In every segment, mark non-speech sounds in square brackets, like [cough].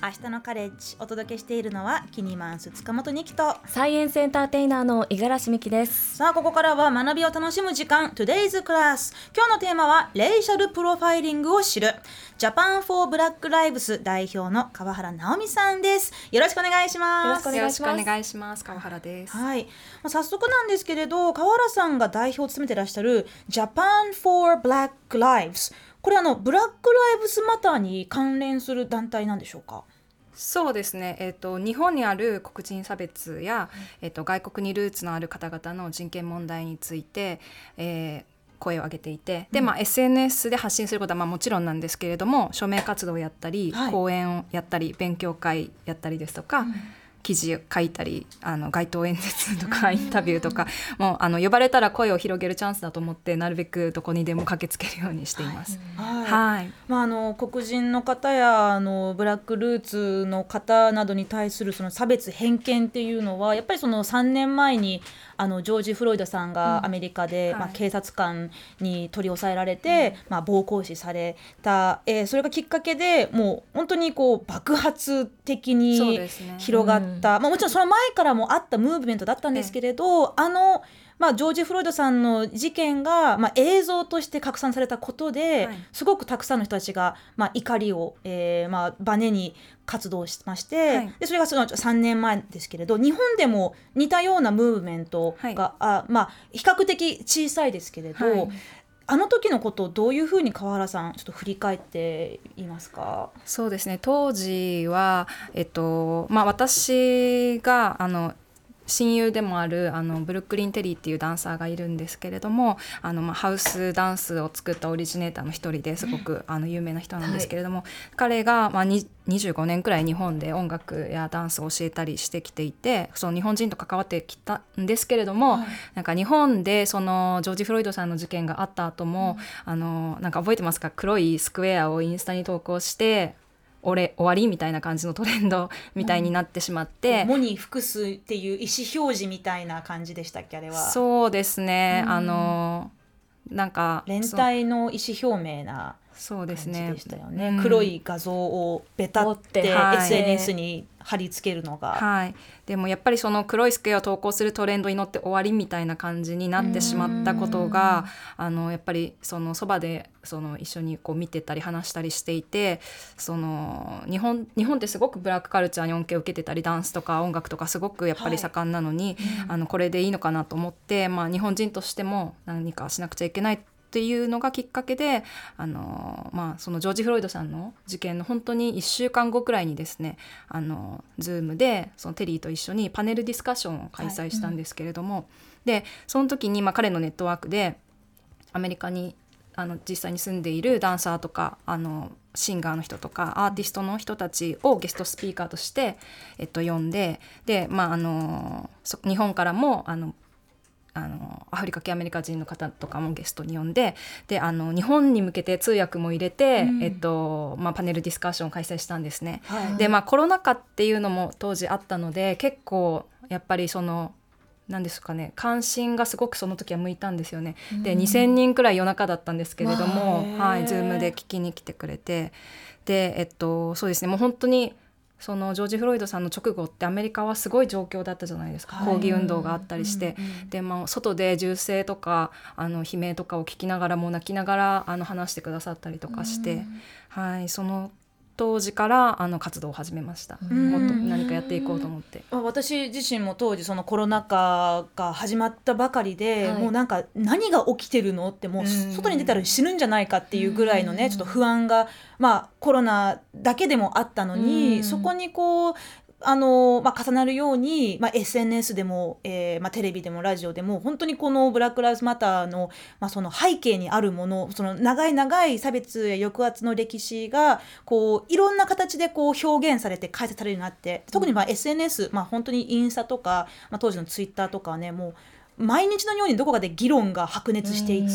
明日のカレッジお届けしているのはキニマンス塚本ニキと。サイエンスエンターテイナーの五十嵐美樹です。さあここからは学びを楽しむ時間 Today's Class 今日のテーマはレイシャルプロファイリングを知る。 Japan for Black Lives 代表の川原直美さんです。よろしくお願いします。よろしくお願いします。川原です。はい。まあ早速なんですけれど川原さんが代表を務めてらっしゃる Japan for Black Lives これあのブラックライブスマターに関連する団体なんでしょうか？そうですね、えーと、日本にある黒人差別や、えーと、外国にルーツのある方々の人権問題について、えー、声を上げていてで、まあ、SNS で発信することはまあもちろんなんですけれども署名活動をやったり、はい、講演をやったり勉強会やったりですとか、うん記事書いたりあの街頭演説とかインタビューとかもうあの呼ばれたら声を広げるチャンスだと思ってなるべくどこにでも駆けつけるようにしています。はい、はい、まああの黒人の方やあのブラックルーツの方などに対するその差別偏見っていうのはやっぱりその3年前にあのジョージ・フロイドさんがアメリカで、うん、まあ、警察官に取り押さえられて、うん、まあ、暴行死された、えー、それがきっかけでもう本当にこう爆発的に広がった、まあ、もちろんその前からもあったムーブメントだったんですけれど、あのまあ、ジョージ・フロイドさんの事件が、まあ、映像として拡散されたことで、はい、すごくたくさんの人たちが、まあ、怒りを、えーまあ、バネに活動しまして、はい、でそれがその3年前ですけれど日本でも似たようなムーブメントが、はい、あまあ、比較的小さいですけれど、あの時のことをどういうふうに川原さんちょっと振り返っていますか？そうですね。当時は、えっとまあ、私があの親友でもあるあのブルックリン・テリーっていうダンサーがいるんですけれどもあの、まあ、ハウスダンスを作ったオリジネーターの一人ですごくあの有名な人なんですけれども、はい、彼が、まあ、25年くらい日本で音楽やダンスを教えたりしてきていてその日本人と関わってきたんですけれども、はい、なんか日本でそのジョージ・フロイドさんの事件があった後も、うん、あのなんか覚えてますか？黒いスクエアをインスタに投稿して俺終わりみたいな感じのトレンドみたいになってしまって、うん、モに服すっていう意思表示みたいな感じでしたっけあれは。そうですね、うん、あのなんか連帯の意思表明なそうですね。でしたよね、うん、黒い画像をベタって、はい、SNS に貼り付けるのが、はい、でもやっぱりその黒いスクエアを投稿するトレンドに乗って終わりみたいな感じになってしまったことがあのやっぱりそのそばでその一緒にこう見てたり話したりしていてその日本日本ってすごくブラックカルチャーに恩恵を受けてたりダンスとか音楽とかすごくやっぱり盛んなのに、はい、あのこれでいいのかなと思って、まあ、日本人としても何かしなくちゃいけないってっていうのがきっかけであの、まあ、そのジョージ・フロイドさんの事件の本当に1週間後くらいにですねあの Zoom でそのテリーと一緒にパネルディスカッションを開催したんですけれども、はいうん、でその時に、まあ、彼のネットワークでアメリカにあの実際に住んでいるダンサーとかあのシンガーの人とかアーティストの人たちをゲストスピーカーとして、えっと、呼んでで、まあ、あの日本からもあのあのアフリカ系アメリカ人の方とかもゲストに呼んでであの日本に向けて通訳も入れて、うん、えっとまあ、パネルディスカッションを開催したんですね。はい、でまあコロナ禍っていうのも当時あったので結構やっぱりその何ですかね関心がすごくその時は向いたんですよね。うん、で2,000人くらい夜中だったんですけれども、はい、Zoom で聞きに来てくれて。でえっとそうですねもう本当にそのジョージ・フロイドさんの直後ってアメリカはすごい状況だったじゃないですか、はい、抗議運動があったりして、うんうん、で、まあ、外で銃声とかあの悲鳴とかを聞きながらも泣きながらあの話してくださったりとかして、はい、その当時からあの活動を始めました、もっと何かやっていこうと思って。私自身も当時そのコロナ禍が始まったばかりで、はい、もうなんか何が起きてるのってもう外に出たら死ぬんじゃないかっていうぐらいのねちょっと不安がまあコロナだけでもあったのにそこにこうあのまあ、重なるように、まあ、SNS でも、えーまあ、テレビでもラジオでも本当にこの「ブラック・ライズ・マターの」まあ、その背景にあるものその長い長い差別や抑圧の歴史がこういろんな形でこう表現されて解説されるようになって特にまあ SNS、まあ、本当にインスタとか、まあ、当時のツイッターとかはねもう毎日のようにどこかで議論が白熱していて、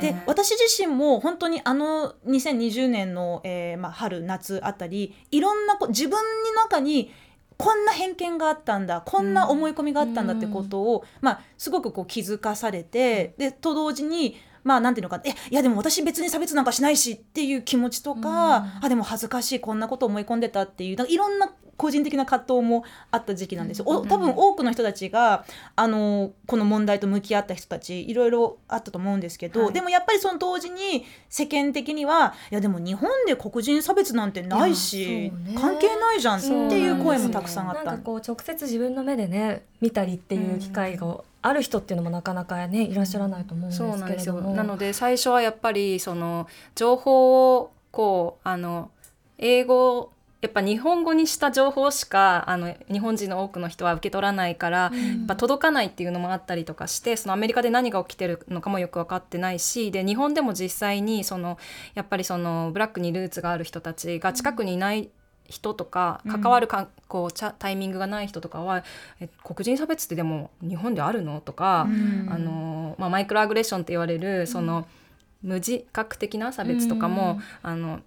で、ね、私自身も本当にあの2020年の、えーまあ、春夏あたりいろんな自分の中にこんな偏見があったんだこんな思い込みがあったんだってことを、うん、まあ、すごくこう気づかされてでと同時にまあなんていうのかえいやでも私別に差別なんかしないしっていう気持ちとか、あでも恥ずかしいこんなこと思い込んでたっていういろんな個人的な葛藤もあった時期なんですよ。お多分多くの人たちがあのこの問題と向き合った人たちいろいろあったと思うんですけど、はい。でもやっぱりその同時に世間的にはいやでも日本で黒人差別なんてないし、ね。関係ないじゃんっていう声もたくさんあった。なんかこう直接自分の目でね見たりっていう機会がある人っていうのもなかなかねいらっしゃらないと思うんですそうなんですよ。けれども。なので最初はやっぱりその情報をこうあの英語やっぱ日本語にした情報しかあの日本人の多くの人は受け取らないから、やっぱ届かないっていうのもあったりとかしてそのアメリカで何が起きてるのかもよく分かってないしで日本でも実際にそのやっぱりそのブラックにルーツがある人たちが近くにいない人とかうん。関わるか、こうちゃタイミングがない人とかは「え黒人差別ってでも日本であるの?」とか、うん。あのまあ、マイクロアグレッションって言われるその、無自覚的な差別とかも、あの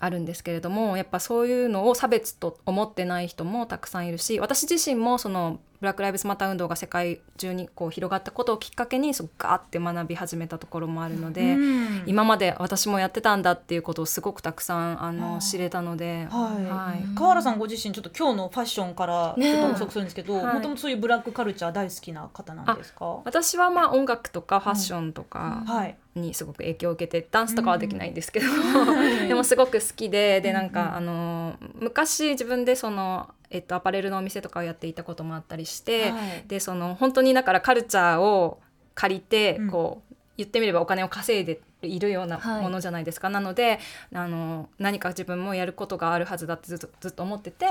あるんですけれどもやっぱそういうのを差別と思ってない人もたくさんいるし私自身もそのブラック・ライブズ・マター運動が世界中にこう広がったことをきっかけにそうガーって学び始めたところもあるので、うん。今まで私もやってたんだっていうことをすごくたくさんあの知れたので、はい。はい。川原さんご自身ちょっと今日のファッションからちょっと補足するんですけどねもともとそういうブラックカルチャー大好きな方なんですか？私はまあ音楽とかファッションとか、はいにすごく影響を受けてダンスとかはできないんですけど、[laughs] でもすごく好きででなんか、あの昔自分でその、えっと、アパレルのお店とかをやっていたこともあったりして、はい。でその本当にだからカルチャーを借りて、うん。こう言ってみればお金を稼いでいるようなはい。ものじゃないですか、なのであの何か自分もやることがあるはずだってずっとずっと思ってて、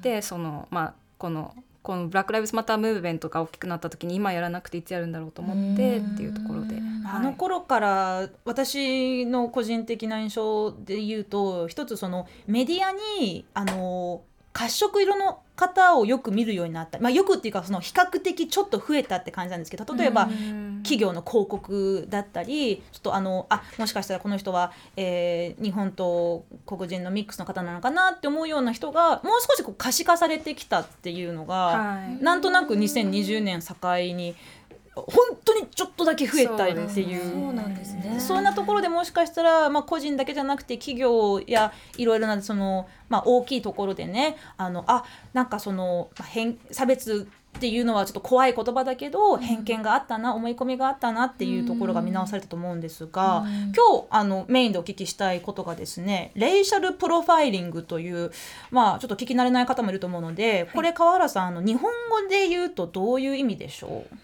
でそのまあこのこのブラック・ライブズ・マター・ムーブメントが大きくなった時に今やらなくていつやるんだろうと思ってっていうところで。あの頃から私の個人的な印象で言うと一つそのメディアにあの褐色色の方をよく見るようになった、まあ、よくっていうかその比較的ちょっと増えたって感じなんですけど例えば、うん。企業の広告だったりちょっとあのあもしかしたらこの人は、えー日本と黒人のミックスの方なのかなって思うような人がもう少しこう可視化されてきたっていうのが、はい。なんとなく2020年境に本当にちょっとだけ増えたっていう。そうなんですね。そんなところでもしかしたら、まあ、個人だけじゃなくて企業やいろいろなその、まあ、大きいところでねあのあなんかその、まあ、偏差別っていうのはちょっと怖い言葉だけど偏見があったな思い込みがあったなっていうところが見直されたと思うんですが、うん。今日あのメインでお聞きしたいことがですねレイシャルプロファイリングというまあちょっと聞き慣れない方もいると思うのでこれ川原さんあの日本語で言うとどういう意味でしょう？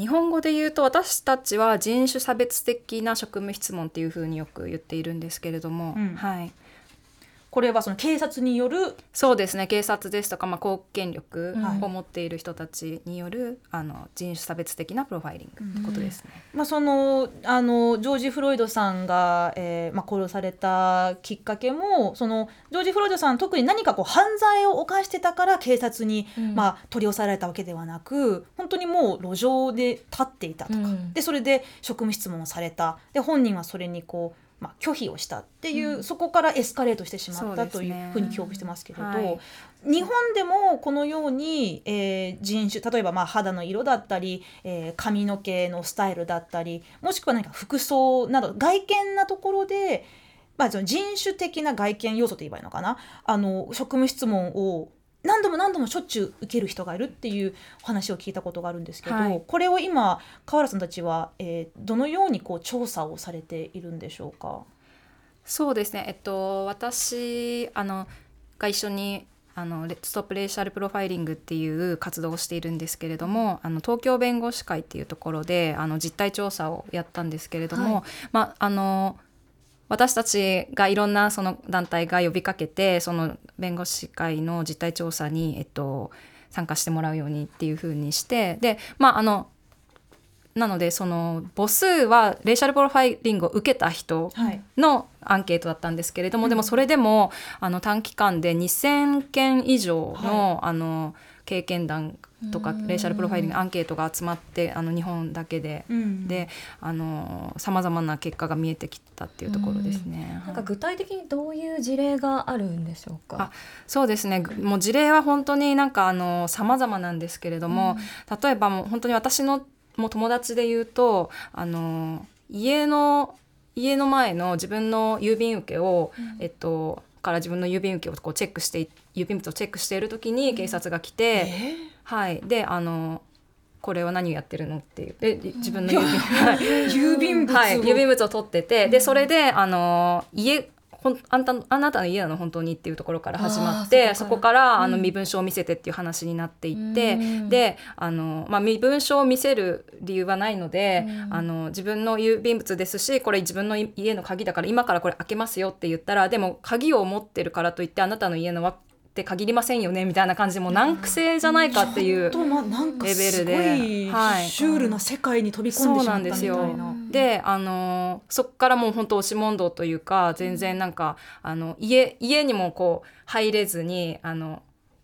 日本語で言うと私たちは人種差別的な職務質問っていうふうによく言っているんですけれども、うん。はい、これはその警察によるそうですね。警察ですとか、まあ、公権力はい。を持っている人たちによる、あの人種差別的なプロファイリングってことですね。まあ、そのあのジョージ・フロイドさんが、えーまあ、殺されたきっかけもそのジョージ・フロイドさん特に何かこう犯罪を犯してたから警察に、うん。まあ、取り押さえられたわけではなく本当にもう路上で立っていたとか、うん。でそれで職務質問をされた。で本人はそれにこう、まあ、拒否をしたっていう、そこからエスカレートしてしまったというふうに記憶してますけれど。はい。日本でもこのように、えー人種例えばまあ肌の色だったり、えー髪の毛のスタイルだったりもしくは何か服装など外見なところで、まあ、その人種的な外見要素と言えばいいのかな。あの職務質問を何度も何度もしょっちゅう受ける人がいるっていうお話を聞いたことがあるんですけど、はい。これを今川原さんたちは、えーどのようにこう調査をされているんでしょうか？そうですね、えっと、私あのが一緒にあのストップレイシャルプロファイリングっていう活動をしているんですけれどもあの東京弁護士会っていうところであの実態調査をやったんですけれども、はい。まああの私たちがいろんなその団体が呼びかけてその弁護士会の実態調査に、えっと、参加してもらうようにっていうふうにしてでまああのなのでその母数はレイシャルプロファイリングを受けた人はい。のアンケートだったんですけれども、でもそれでもあの短期間で2,000件以上の,、あの経験談とかレイシャルプロファイリングアンケートが集まってあの日本だけで、うん。でさまざまな結果が見えてきたっていうところですね。なんか具体的にどういう事例があるんでしょうか？あ。そうですね。もう事例は本当になんかあの様々なんですけれども、例えばもう本当に私のもう友達で言うとあの家の家の前の自分の郵便受けを、えっとから自分の郵便受けをこうチェックして郵便物をチェックしている時に警察が来て、はい。であのこれは何をやってるのっていう。で自分の郵便,、物を、はい、郵便物を取ってて。でそれであの家ほんあんたあなたの家なの本当にっていうところから始まってそこからあのうん。身分証を見せてっていう話になっていって、うん。であの、まあ、身分証を見せる理由はないので、うん。あの自分の郵便物ですしこれ自分のい家の鍵だから今からこれ開けますよって言ったらでも鍵を持ってるからといってあなたの家のはって限りません。よねみたいな感じでもう難癖じゃないかっていうレベルで。いはい。シュールな世界に飛び込んでしまったみたいな。であのそこからもう本当押し問答というか全然なんかあの家家にもこう入れずにあの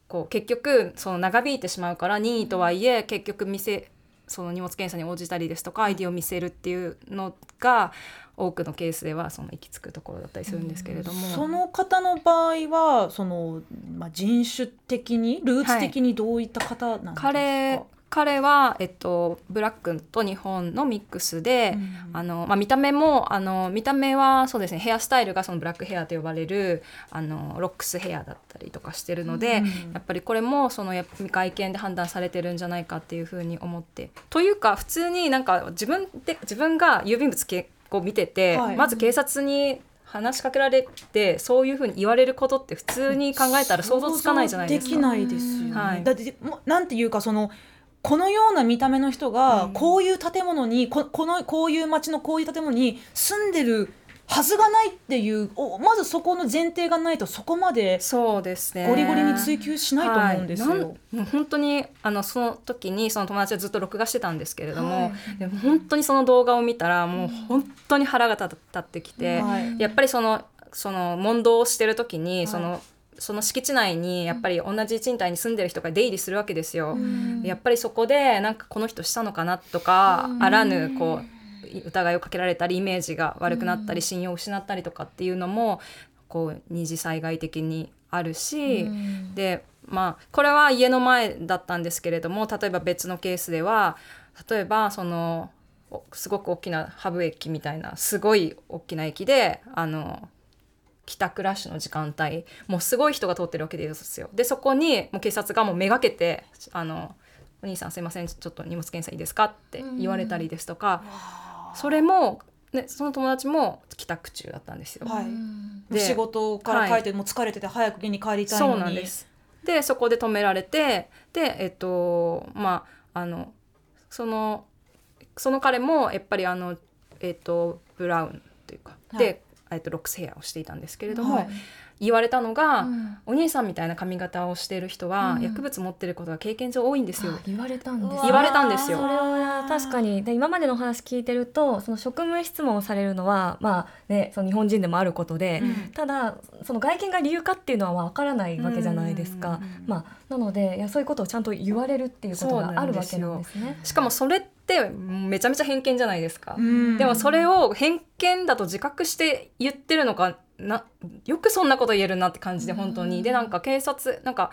こう結局その長引いてしまうから任意とはいえ結局店その荷物検査に応じたりですとか ID を見せるっていうのが多くのケースではその行き着くところだったりするんですけれども。その方の場合はその、まあ、人種的にルーツ的にどういった方なんですか、彼彼は、えっと、ブラックと日本のミックスで、うん。あのまあ、見た目もあの見た目はそうですねヘアスタイルがそのブラックヘアと呼ばれるあのロックスヘアだったりとかしてるので、うん。やっぱりこれもそのやっぱ外見で判断されてるんじゃないかっていうふうに思って。というか普通になんか自分で自分が郵便物見てて、はい。まず警察に話しかけられてそういうふうに言われることって普通に考えたら想像つかないじゃないですか。できないですよね、はい。だってなんていうかそのこのような見た目の人がうん。こういう建物に、ここのこういう街のこういう建物に住んでるはずがないっていうおまずそこの前提がないとそこまでそうですね。ゴリゴリに追求しないと思うんですよ。はい。本当にあのその時にその友達はずっと録画してたんですけれども、はい。でも本当にその動画を見たらもう本当に腹が立ってきて、はい。やっぱりそのその問答をしてる時に、い。そのその敷地内にやっぱり同じ賃貸に住んでる人が出入りするわけですよ。うん。やっぱりそこでなんかこの人したのかなとか、うんあらぬこう疑いをかけられたりイメージが悪くなったり、信用を失ったりとかっていうのもこう二次災害的にあるし、うんでまあこれは家の前だったんですけれども例えば別のケースでは例えばそのおすごく大きなハブ駅みたいなすごい大きな駅であの帰宅ラッシュの時間帯もうすごい人が通ってるわけですよ。でそこにもう警察がもうめがけて「あのお兄さんすいませんちょっと荷物検査いいですか?」って言われたりですとか、それも、ね、その友達も帰宅中だったんですよ。はい。仕事から帰って、もう疲れてて早く家に帰りたいのに。そうなんです。でそこで止められてでえっとまああのそのその彼もやっぱりあのえっとブラウンというか、はい。で、えっと、ロックスヘアをしていたんですけれども、はい言われたのが、うん。お兄さんみたいな髪型をしている人は、うん。薬物持ってることが経験上多いんですよ。あ。言われたんですね言われたんですよ。それは確かに。で今までのお話聞いてるとその職務質問をされるのはまあねその日本人でもあることで、うん。ただその外見が理由かっていうのはわからないわけじゃないですか、まあなのでいやそういうことをちゃんと言われるっていうことがあるわけなんですね。しかもそれってめちゃめちゃ偏見じゃないですか。うん。でもそれを偏見だと自覚して言ってるのかなよくそんなこと言えるなって感じで本当に、うん。でなんか警察なんか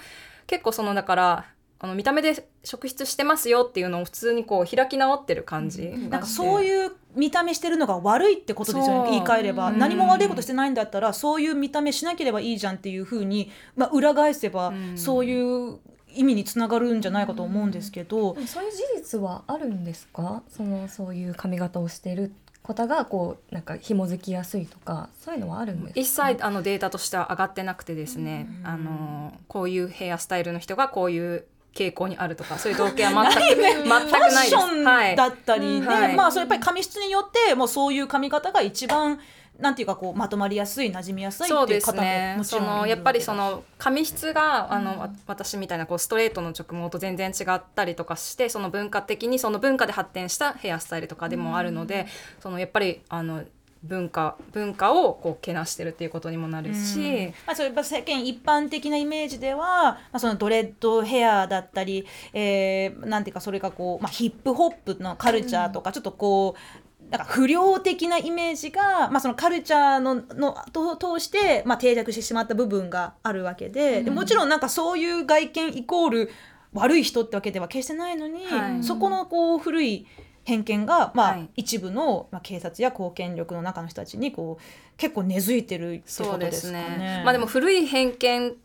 結構そのだからあの見た目で職質してますよっていうのを普通にこう開き直ってる感じ、なんかそうういう見た目してるのが悪いってことですよね言い換えれば、うん何も悪いことしてないんだったらそういう見た目しなければいいじゃんっていうふうに、まあ、裏返せば、うん。そういう意味につながるんじゃないかと思うんですけど、でもそういう事実はあるんですか？そのそういう髪型をしてる方がこうなんか紐づきやすいとかそういうのはあるんですか？一切あのデータとしては上がってなくてですね、うん。あのこういうヘアスタイルの人がこういう傾向にあるとかそういう統計は全く全くファッないです。ションはいだったりで、はい。まあそれやっぱり髪質によってもうそういう髪型が一番なんていうかこうまとまりやすい馴染みやすいっていう方もね。そもちろんやっぱりそわの髪質があの、うん。わ私みたいなこうストレートの直毛と全然違ったりとかしてその文化的にその文化で発展したヘアスタイルとかでもあるので、そのやっぱりあの文化文化をこうけなしてるっていうことにもなるけし、うん。まあ、それやっぱ世間一般的なイメージでは、まあ、そのドレッドヘアだったり、えーなんていうかそれがこう、まあ、ヒップホップのカルチャーとか、ちょっとこうなんか不良的なイメージが、まあ、そのカルチャーののと通して、まあ、定着してしまった部分があるわけで,、でもちろんなんかそういう外見イコール悪い人ってわけでは決してないのに、はい。そこのこう古い偏見が、まあはい。一部の、まあ、警察や公権力の中の人たちにこう結構根付いてるってこそうでとですすかね。ね。まあでも古い偏見だ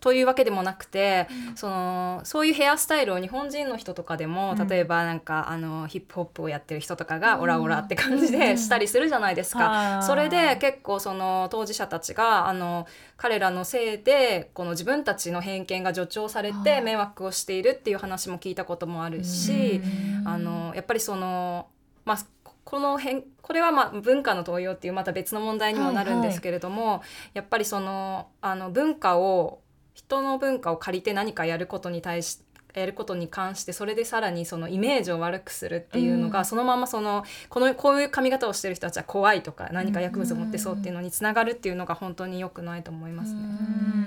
というわけでもなくて、そのそういうヘアスタイルを日本人の人とかでも、うん。例えばなんかあのヒップホップをやってる人とかがオラオラって感じでしたりするじゃないですか。それで結構その当事者たちがあの彼らのせいでこの自分たちの偏見が助長されて迷惑をしているっていう話も聞いたこともあるし、あのやっぱりそのまあここの辺これはまあ文化の盗用っていうまた別の問題にもなるんですけれども、やっぱりそのあの文化を人の文化を借りて何かやることに対してやることに関してそれでさらにそのイメージを悪くするっていうのが、うん。そのままそのこのこういう髪型をしてる人たちは怖いとか何か薬物を持ってそうっていうのにつながるっていうのが本当に良くないと思いますね。う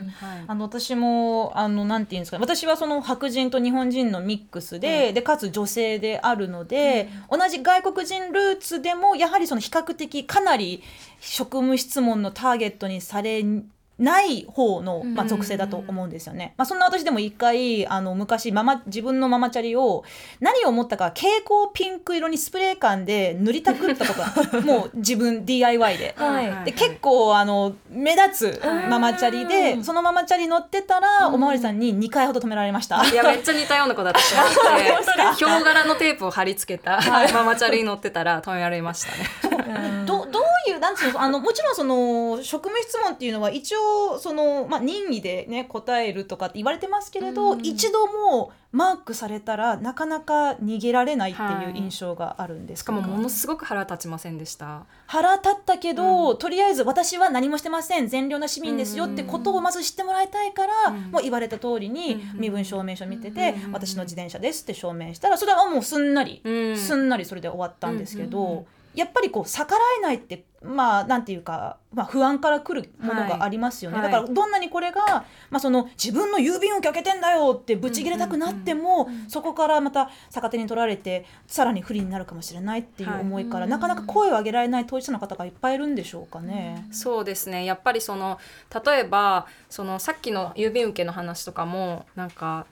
ん。はい。あの私もあのなんていうんですか私はその白人と日本人のミックスで,、でかつ女性であるので、同じ外国人ルーツでもやはりその比較的かなり職務質問のターゲットにされない方の、まあ、属性だと思うんですよね。まあ、そんな私でも一回あの昔ママ自分のママチャリを何を思ったか蛍光ピンク色にスプレー缶で塗りたくったことが [laughs] もう自分 DIY で。はい。で結構あの目立つママチャリでそのママチャリ乗ってたらおまわりさんに2回ほど止められました。いやめっちゃ似たような子だった。と思ってヒョウ柄のテープを貼り付けたママチャリに乗ってたら止められましたね。どどういうなんつうのあのもちろんその職務質問っていうのは一応その、まあ、任意でね答えるとかって言われてますけれど、うん。一度もマークされたらなかなか逃げられないっていはい。う印象があるんですしかもものすすごく腹立ちませんでした。腹立ったけど、とりあえず私は何もしてません。善良な市民ですよってことをまず知ってもらいたいから、うん。もう言われた通りにうん。身分証明書見てて、うん。私の自転車ですって証明したらそれはもうすんなり、うん。すんなりそれで終わったんですけど、うんうんうんやっぱりこう逆らえないってまあなんていうか、まあ、不安から来るものがありますよね、はいだからどんなにこれが、まあ、その自分の郵便受け開けてんだよってブチ切れたくなっても、そこからまた逆手に取られてさらに不利になるかもしれないっていう思いから、はいなかなか声を上げられない当事者の方がいっぱいいるんでしょうかね。そうですね。やっぱりその例えばそのさっきの郵便受けの話とかもなんか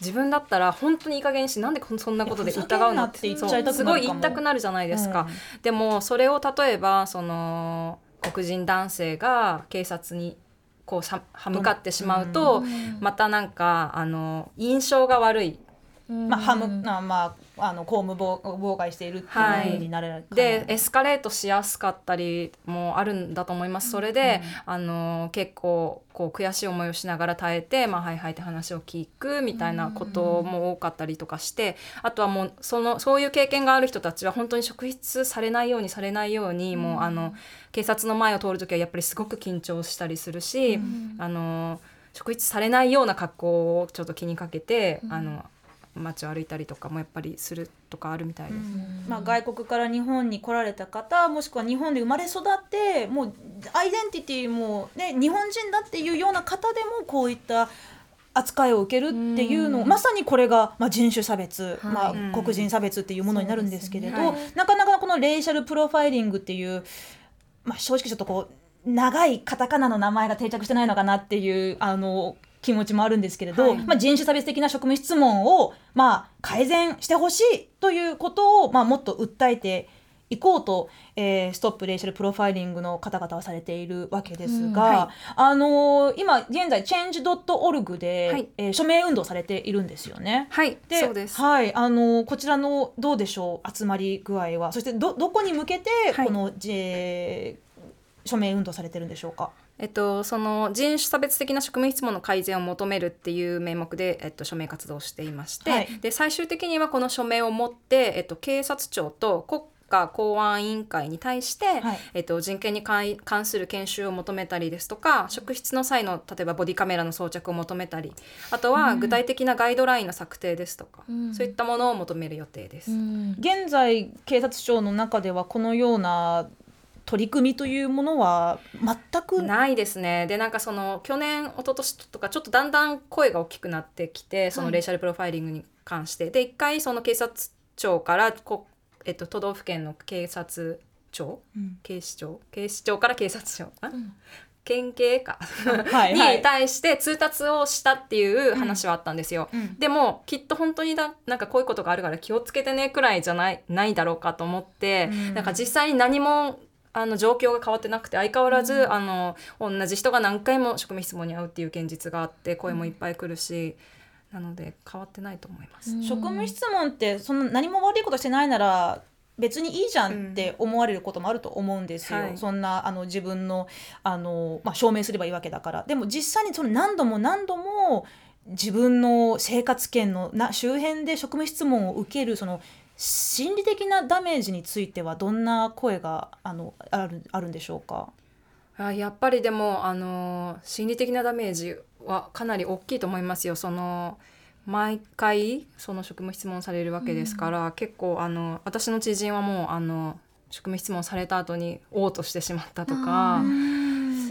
自分だったら本当にいい加減にしてなんでこんそんなことで疑うのってすごい言いたくなるじゃないですか。でもそれを例えばその黒人男性が警察にこうさ歯向かってしまうと、またなんかあの印象が悪いまあ、ハムなまああの公務妨妨害しているっていうふうになれるかな。でエスカレートしやすかったりもあるんだと思います。それで、あの結構こう悔しい思いをしながら耐えて「まあ、はいはい」って話を聞くみたいなことも多かったりとかしてあとはもうそのそういう経験がある人たちは本当に職質されないようにされないように、もうあの警察の前を通る時はやっぱりすごく緊張したりするし、あの職質されないような格好をちょっと気にかけて、あの街を歩いたりとかもやっぱりするとかあるみたいです。まあ、外国から日本に来られた方もしくは日本で生まれ育ってもうアイデンティティも、ね、日本人だっていうような方でもこういった扱いを受けるっていうのを、うん。まさにこれが、まあ、人種差別、はい。まあうん、黒人差別っていうものになるんですけれど、そうですなかなかこのレイシャルプロファイリングっていう、まあ、正直ちょっとこう長いカタカナの名前が定着してないのかなっていうあの気持ちもあるんですけれど、はいまあ、人種差別的な職務質問を、まあ、改善してほしいということを、まあ、もっと訴えていこうと、えーストップ・レイシャル・プロファイリングの方々はされているわけですが、うんはあのー今現在 change.org で、はいえー署名運動されているんですよね。はい、でそうです。はい、あのこちらのどうでしょう集まり具合はそしてどどこに向けてはいこの、J 署名運動されてるんでしょうか？えっと、その人種差別的な職務質問の改善を求めるっていう名目で、えっと、署名活動をしていまして、はい。で最終的にはこの署名を持って、えっと、警察庁と国家公安委員会に対して、はい。えっと、人権に関関する研修を求めたりですとか職質の際の例えばボディカメラの装着を求めたりあとは具体的なガイドラインの策定ですとか、うん。そういったものを求める予定です。うん。現在警察庁の中ではこのような取り組みというものは全くないですね。でなんかその去年一昨年とかちょっとだんだん声が大きくなってきてそのレイシャルプロファイリングに関して、で一回その警察庁からこ、えっと、都道府県の警察庁？うん。警視庁？警視庁から警察庁？あ、県警か。[laughs] はいはい。に対して通達をしたっていう話はあったんですよ。うん。でもきっと本当にだなんかこういうことがあるから気をつけてねくらいじゃないないだろうかと思って、うん。なんか実際に何もあの状況が変わってなくて相変わらず、あの同じ人が何回も職務質問に会うっていう現実があって声もいっぱい来るし、なので変わってないと思います。職務質問ってその何も悪いことしてないなら別にいいじゃんって思われることもあると思うんですよ、はい。そんなあの自分のあの、まあ、証明すればいいわけだから。でも実際にその何度も何度も自分の生活圏のな周辺で職務質問を受けるその心理的なダメージについてはどんな声があのあるあるんでしょうか？あやっぱりでもあの心理的なダメージはかなり大きいと思いますよ。その毎回その職務質問されるわけですから、結構あの私の知人はもうあの職務質問された後に嘔吐してしまったとか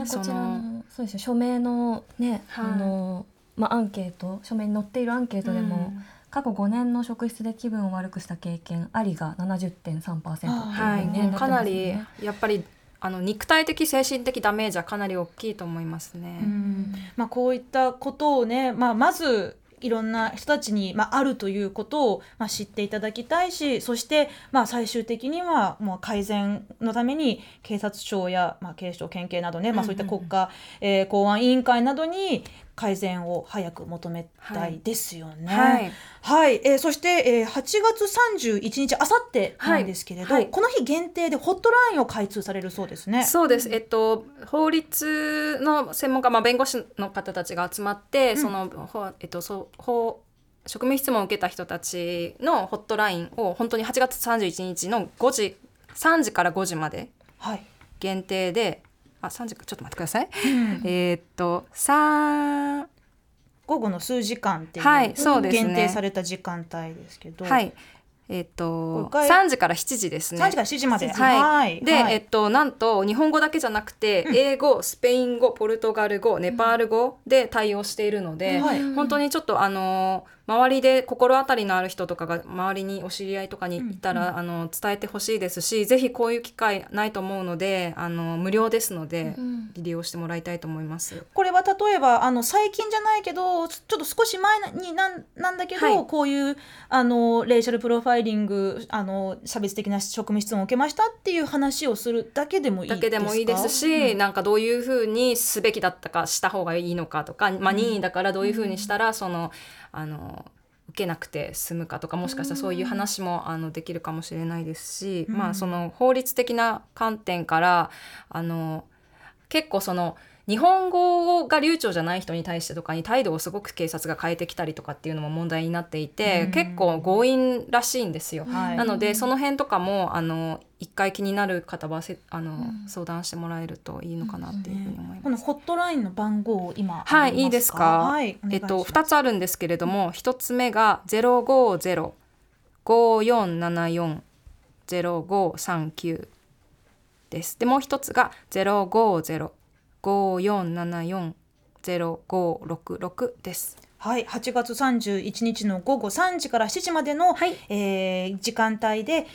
そののそうですね署名のね、はい。あのまあアンケート署名に載っているアンケートでも、過去5年の職質で気分を悪くした経験ありが70.3%っていうはい、ね。かなりやっぱりあの肉体的精神的ダメージはかなり大きいと思いますね。うん。まあ、こういったことをね、まあ、まずいろんな人たちに、まあ、あるということを、まあ、知っていただきたいしそして、まあ、最終的にはもう改善のために警察庁や、まあ、警視庁県警などね、まあ、そういった国家、えー公安委員会などに改善を早く求めたいですよね。はい。はい、えーそして、えー、8月31日あさってなんですけれど、はい。はいこの日限定でホットラインを開通されるそうですね。そうです、えっと、法律の専門家、まあ、弁護士の方たちが集まって、ん。そのほえっとそう法職務質問を受けた人たちのホットラインを本当に8月31日の5時3時から5時まではい。限定であ3時かちょっと待ってください、うん。えーっと3午後の数時間っていうはいそうですね。限定された時間帯ですけど、はい。えーっとこれ3時から7時ですね。3時から7時まで。はい、で、はい。えっとなんと日本語だけじゃなくて、英語スペイン語ポルトガル語ネパール語で対応しているので、はい。本当にちょっとあの周りで心当たりのある人とかが周りにお知り合いとかにいたら、あの伝えてほしいですしぜひこういう機会ないと思うのであの無料ですので、うん利用してもらいたいと思います。これは例えばあの最近じゃないけどちょっと少し前になんなんだけど、はい。こういうあのレイシャルプロファイリングあの差別的な職務質問を受けましたっていう話をするだけでもいいですか？だけでもいいですし、なんかどういうふうにすべきだったかした方がいいのかとか、まあ、任意だからどういうふうにしたらそのあの受けなくて済むかとかもしかしたらそういう話もあのできるかもしれないですし、うん。まあその法律的な観点からあの結構その日本語が流暢じゃない人に対してとかに態度をすごく警察が変えてきたりとかっていうのも問題になっていて、うん結構強引らしいんですよ。はいなのでその辺とかもあの一回気になる方はせあの、うん相談してもらえるといいのかなっていうふうに思います。このホットラインの番号を今はい、いいですか？はい、えっと二二つあるんですけれども、一つ目がゼロ五ゼロ五四七四ゼロ五三九です。でもう一つがゼロ五ゼロ五四七四ゼロ五六六です。はい、8月31日の午後3時から7時までの、はい。えー時間帯で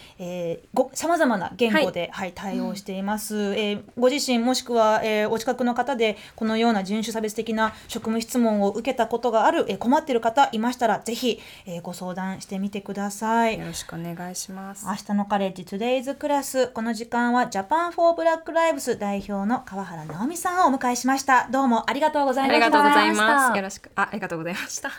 さまざまな言語で、はい。対応しています、えーご自身もしくは、えーお近くの方でこのような人種差別的な職務質問を受けたことがある、えー困っている方いましたらぜひ、えーご相談してみてください。よ。ろしくお願いします。明日のカレッジ Today's クラスこの時間はジャパンフォーブラックライブス代表の川原直美さんをお迎えしました。どうもありがとうございました。ありがとうございます。よろしく。あありがとうございました。